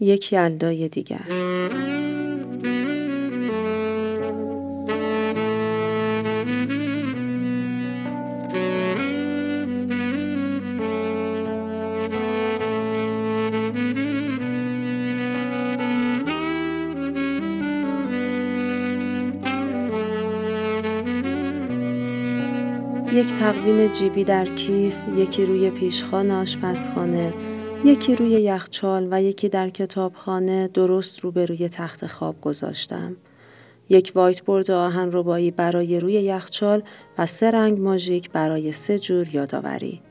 یک یلدای دیگر. یک تقویم جیبی در کیف، یکی روی پیشخان آشپزخانه، یکی روی یخچال و یکی در کتابخانه درست روبروی تخت خواب گذاشتم. یک وایت بورد آهن ربایی برای روی یخچال و سه رنگ ماژیک برای سه جور یادآوری.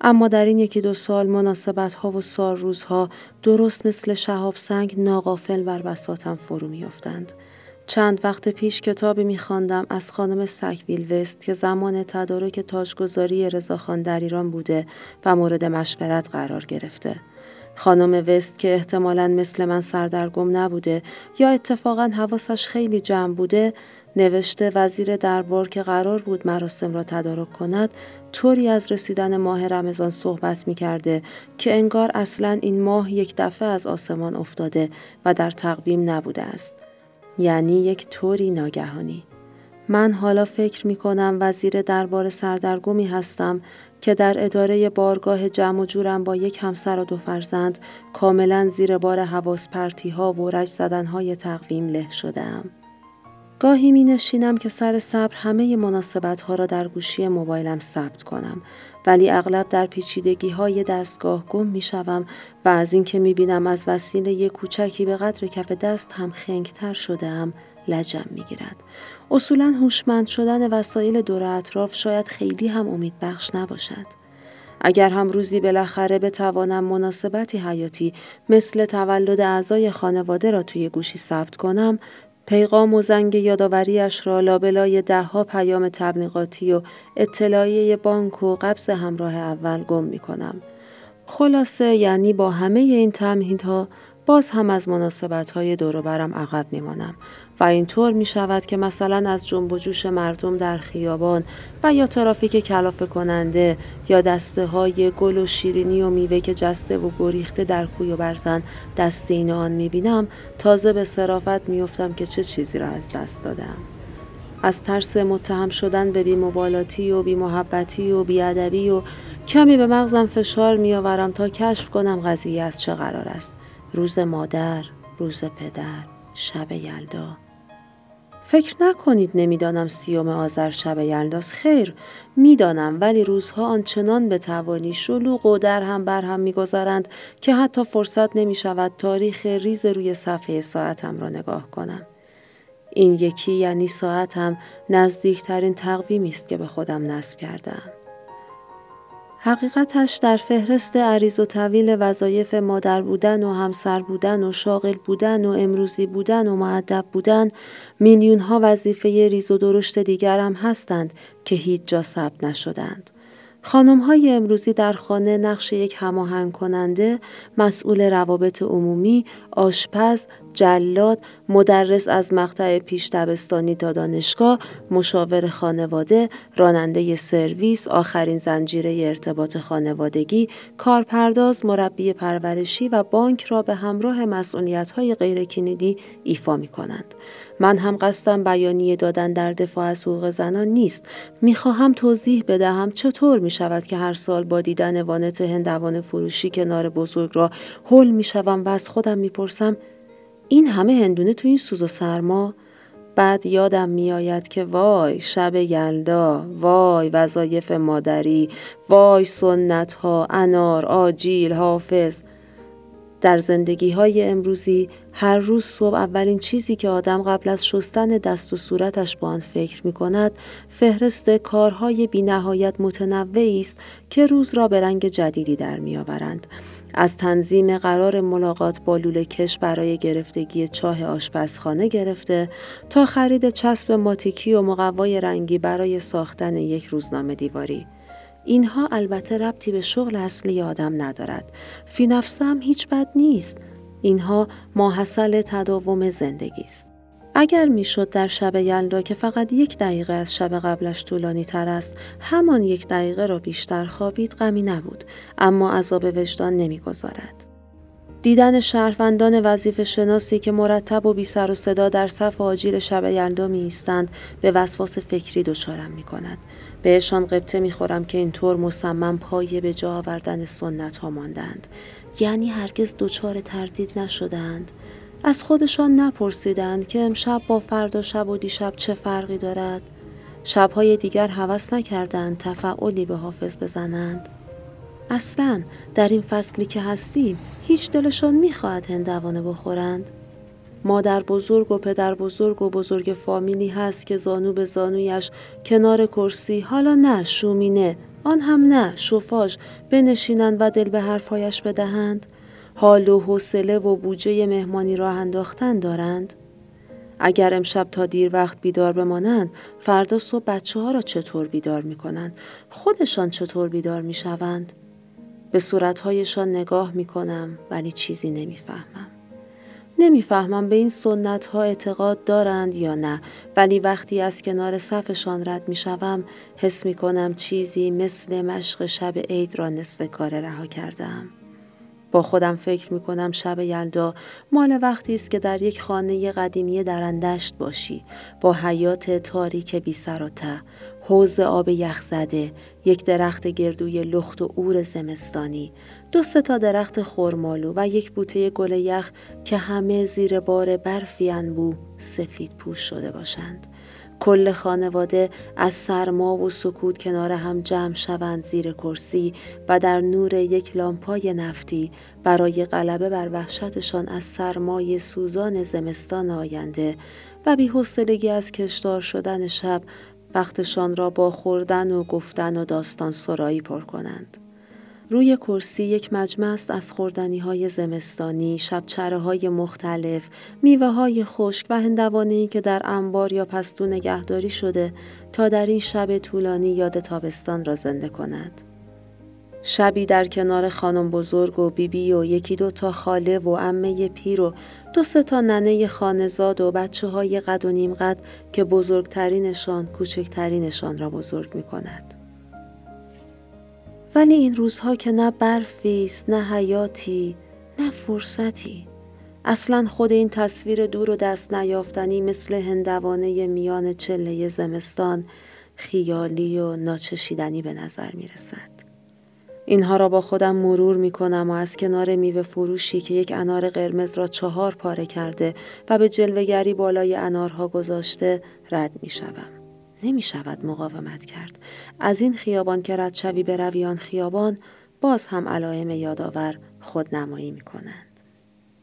اما در این یکی دو سال مناسبت ها و سال روزها درست مثل شهاب سنگ ناقافل بر بساتم فرو میافتند. چند وقت پیش کتابی میخواندم از خانم سکویل وست که زمان تدارک تاجگذاری رضاخان در ایران بوده و مورد مشورت قرار گرفته. خانم وست که احتمالا مثل من سردرگم نبوده یا اتفاقا حواسش خیلی جمع بوده نوشته وزیر دربار که قرار بود مراسم را تدارک کند طوری از رسیدن ماه رمضان صحبت می کرده که انگار اصلا این ماه یک دفعه از آسمان افتاده و در تقویم نبوده است. یعنی یک طوری ناگهانی. من حالا فکر می کنم وزیر دربار سردرگمی هستم که در اداره بارگاه جمع و جورم با یک همسر و دو فرزند کاملا زیر بار حواس ها و رج زدن های تقویم له شدم. گاهی می نشینم که سر صبر همه مناسبت ها را در گوشی موبایلم ثبت کنم ولی اغلب در پیچیدگی های دستگاه گم می شوم و از اینکه می بینم از وسیله یک کوچکی به قدر کف دست هم خنگتر شده هم لجم می گیرد. اصولا هوشمند شدن وسایل دور اطراف شاید خیلی هم امید بخش نباشد. اگر هم روزی بالاخره بتوانم مناسبتی حیاتی مثل تولد اعضای خانواده را توی گوشی ثبت کنم پیغام و زنگ یادآوریش را لابلای دهها پیام تبلیغاتی و اطلاعیه بانک و قبض همراه اول گم می کنم. خلاصه یعنی با همه این تمهیدها باز هم از مناسبت های برم عقب میمانم و اینطور می شود که مثلا از جنب و جوش مردم در خیابان و یا ترافیک کلافه کننده یا دسته های گل و شیرینی و میوه که جسته و گریخته در کوی و برزن دست این آن می بینم تازه به صرافت میافتم که چه چیزی را از دست دادم. از ترس متهم شدن به بیمبالاتی و بیمحبتی و بیادبی و کمی به مغزم فشار میآورم تا کشف کنم قضیه از چه قرار است. روز مادر، روز پدر، شب یلدا. فکر نکنید نمی‌دانم سیوم آذر شب یلداست خیر می‌دانم ولی روزها آنچنان به توانی شلوغ و در هم بر هم میگذرند که حتی فرصت نمی شود تاریخ ریز روی صفحه ساعتم را نگاه کنم. این یکی یعنی ساعتم نزدیکترین تقویمی است که به خودم نصب کردم حقیقتش در فهرست عریض و طویل وظایف مادر بودن و همسر بودن و شاغل بودن و امروزی بودن و معدب بودن میلیون ها وظیفه ریز و درشت دیگر هم هستند که هیچ جا ثبت نشدند. خانم های امروزی در خانه نقش یک هماهنگ کننده، مسئول روابط عمومی، آشپز، جلاد، مدرس از مقطع پیش دبستانی تا دانشگاه، مشاور خانواده، راننده سرویس، آخرین زنجیره ارتباط خانوادگی، کارپرداز، مربی پرورشی و بانک را به همراه مسئولیت‌های غیرکلیدی ایفا می کنند. من هم قصدم بیانیه دادن در دفاع از حقوق زنان نیست. می‌خواهم توضیح بدهم چطور می شود که هر سال با دیدن وانت هندوان فروشی کنار بزرگ را حل می شوم و از خودم می‌پرسم این همه هندونه تو این سوز و سرما. بعد یادم میآید که وای شب یلدا وای وظایف مادری وای سنت ها انار آجیل حافظ. در زندگی های امروزی هر روز صبح اولین چیزی که آدم قبل از شستن دست و صورتش با آن فکر می کند فهرست کارهای بی نهایت متنوعی است که روز را به رنگ جدیدی در می آورند. از تنظیم قرار ملاقات با لوله کش برای گرفتگی چاه آشپزخانه گرفته تا خرید چسب ماتیکی و مقوای رنگی برای ساختن یک روزنامه دیواری. اینها البته ربطی به شغل اصلی آدم ندارد. فی نفسم هیچ بد نیست. اینها ماحصل تداوم زندگی است. اگر می‌شد در شب یلدا که فقط یک دقیقه از شب قبلش طولانی تر است همان یک دقیقه را بیشتر خوابید غمی نبود اما عذاب وجدان نمی‌گذارد دیدن شهروندان وظیفه شناسی که مرتب و بی و صدا در صف آجیل شب یلدا می ایستند به وسواس فکری دچارم می کند. بهشان قبطه می خورم که اینطور مصمم پایه به جا آوردن سنت ها ماندند. یعنی هرگز دچار تردید نشدند. از خودشان نپرسیدند که امشب با فردا شب و دیشب چه فرقی دارد. شبهای دیگر هوس نکردند تفعلی به حافظ بزنند. اصلا در این فصلی که هستیم هیچ دلشان می‌خواهد هندوانه بخورند. مادر بزرگ و پدر بزرگ و بزرگ فامیلی هست که زانو به زانویش کنار کرسی حالا نه شومینه. آن هم نه شفاش. بنشینند و دل به حرفهایش بدهند. حال و حوصله و بودجه مهمانی راه انداختن دارند. اگر امشب تا دیر وقت بیدار بمانند فردا صبح بچه ها را چطور بیدار می کنند خودشان چطور بیدار می شوند به صورتهایشان نگاه می کنم ولی چیزی نمی‌فهمم. نمی‌فهمم به این سنت ها اعتقاد دارند یا نه ولی وقتی از کنار صفشان رد می شوم حس می کنم چیزی مثل مشق شب عید را نصف کار رها کردم. با خودم فکر می کنم شب یلدا مال وقتی است که در یک خانه قدیمی درندشت باشی. با حیات تاریک بی سر و ته. حوز آب یخ زده، یک درخت گردوی لخت و اور زمستانی، دو تا درخت خرمالو و یک بوته گل یخ که همه زیر بار برفی انبو سفید پوش شده باشند. کل خانواده از سرما و سکوت کنار هم جمع شوند زیر کرسی و در نور یک لامپای نفتی برای غلبه بر وحشتشان از سرمای سوزان زمستان آینده و بی‌حوصلگی از کشدار شدن شب وقتشان را با خوردن و گفتن و داستان سرایی پر کنند. روی کرسی یک مجمع است از خوردنی های زمستانی، شبچره های مختلف، میوه های خشک و هندوانهی که در انبار یا پستو نگهداری شده تا در این شب طولانی یاد تابستان را زنده کند. شبی در کنار خانم بزرگ و بیبی بی و یکی دو تا خاله و عمه پیر و دو سه تا ننه خانزاد و بچه های قد و نیم قد که بزرگترینشان کوچکترینشان را بزرگ می کند. ولی این روزها که نه برفی است نه حیاتی نه فرصتی اصلا خود این تصویر دور و دست نیافتنی مثل هندوانه میان چله زمستان خیالی و ناچشیدنی به نظر می رسد. اینها را با خودم مرور می کنم و از کنار میوه فروشی که یک انار قرمز را چهار پاره کرده و به جلوگری بالای انارها گذاشته رد می شوم. نمی شود مقاومت کرد. از این خیابان که رد شوی به رویان خیابان باز هم علائم یادآور خودنمایی می کنند.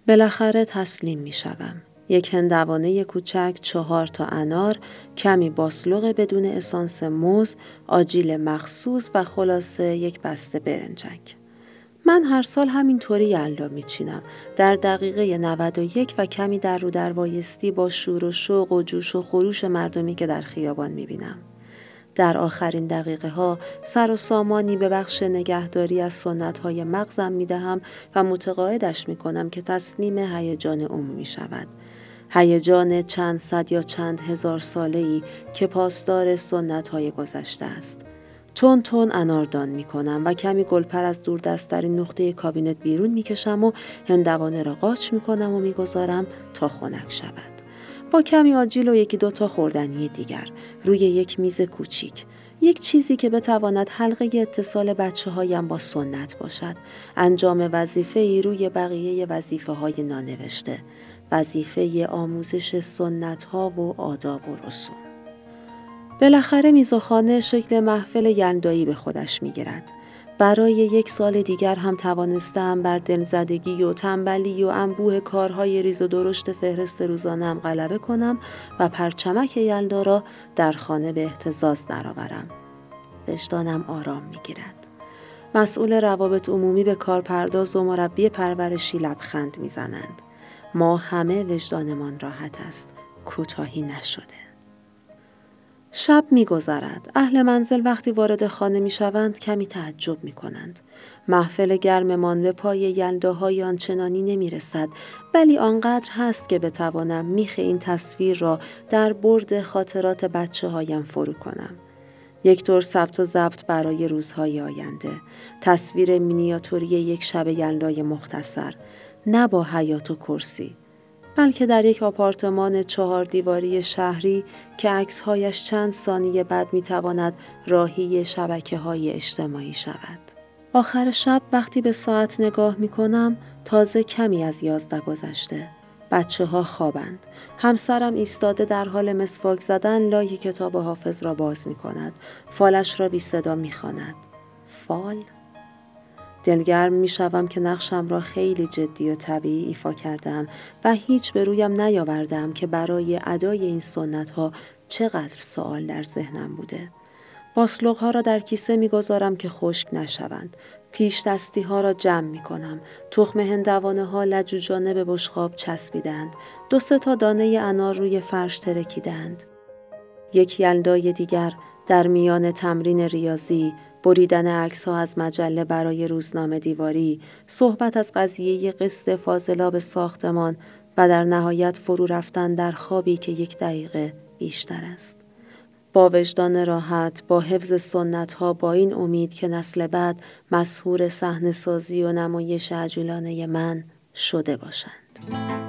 بالاخره تسلیم می شوم. یک هندوانه کوچک، چهار تا انار، کمی باسلوق بدون اسانس موز، آجیل مخصوص و خلاصه یک بسته برنجک. من هر سال همینطوری یلدا میچینم در دقیقه 91 و کمی در رو در بایستی با شور و شوق و جوش و خروش مردمی که در خیابان می‌بینم. در آخرین دقیقه ها سر و سامانی به بخش نگهداری از سنت های مغزم می دهم و متقاعدش می کنم که تسلیم هیجان عمومی شود هیجان چند صد یا چند هزار ساله ای که پاسدار سنت های گذشته است. تون تون اناردان می کنم و کمی گلپر از دور دستترین نقطه کابینت بیرون می کشم و هندوانه را قاچ می کنم و می گذارم تا خنک شود. با کمی آجیل و یکی دوتا خوردنی دیگر روی یک میز کوچیک یک چیزی که بتواند حلقه اتصال بچه هایم با سنت باشد انجام وظیفه ای روی بقیه وظیفه های نانوشته وظیفه آموزش سنت ها و آداب و رسوم. بالاخره میزوخانه شکل محفل یندایی به خودش می‌گیرد. برای یک سال دیگر هم توانستم بر دلزدگی و تنبلی و انبوه کارهای ریز و درشت فهرست روزانم غلبه کنم و پرچمک یلدا را در خانه به احتزاز درآورم. وجدانم آرام می‌گیرد. مسئول روابط عمومی به کارپرداز و مربی پرورشی لبخند می‌زنند. ما همه وجدانمان راحت است کوتاهی نشده شب میگذرد اهل منزل وقتی وارد خانه می شوند کمی تعجب می کنند. محفل گرممان به پای یلداهای آنچنانی نمی رسد ولی آنقدر هست که بتوانم میخ این تصویر را در برد خاطرات بچه هایم فرو کنم. یک طور ثبت و ضبط برای روزهای آینده تصویر مینیاتوری یک شب یلدای مختصر نه با حیات و کرسی بلکه در یک آپارتمان چهار دیواری شهری که عکسهایش چند ثانیه بعد می‌تواند راهی شبکه های اجتماعی شود. آخر شب وقتی به ساعت نگاه می کنم تازه کمی از یازده گذشته. بچه ها خوابند. همسرم ایستاده در حال مسواک زدن لای کتاب حافظ را باز می کند. فالش را بی صدا می خاند. فال؟ دلگرم می شوم که نقشم را خیلی جدی و طبیعی ایفا کردم و هیچ به رویم نیاوردم که برای ادای این سنت ها چقدر سوال در ذهنم بوده. باسلوغ ها را در کیسه می گذارم که خشک نشوند. پیش دستی ها را جمع می کنم. تخم هندوانه ها لجوجانه به بشخاب چسبیدند. دو سه تا دانه انار روی فرش ترکیدند. یک یلدای دیگر در میان تمرین ریاضی بریدن عکس ها از مجله برای روزنامه دیواری، صحبت از قضیه قسط فاضلاب ساختمان و در نهایت فرو رفتن در خوابی که یک دقیقه بیشتر است. با وجدان راحت، با حفظ سنت ها با این امید که نسل بعد مسهور صحنه سازی و نمایش عجولانه من شده باشند.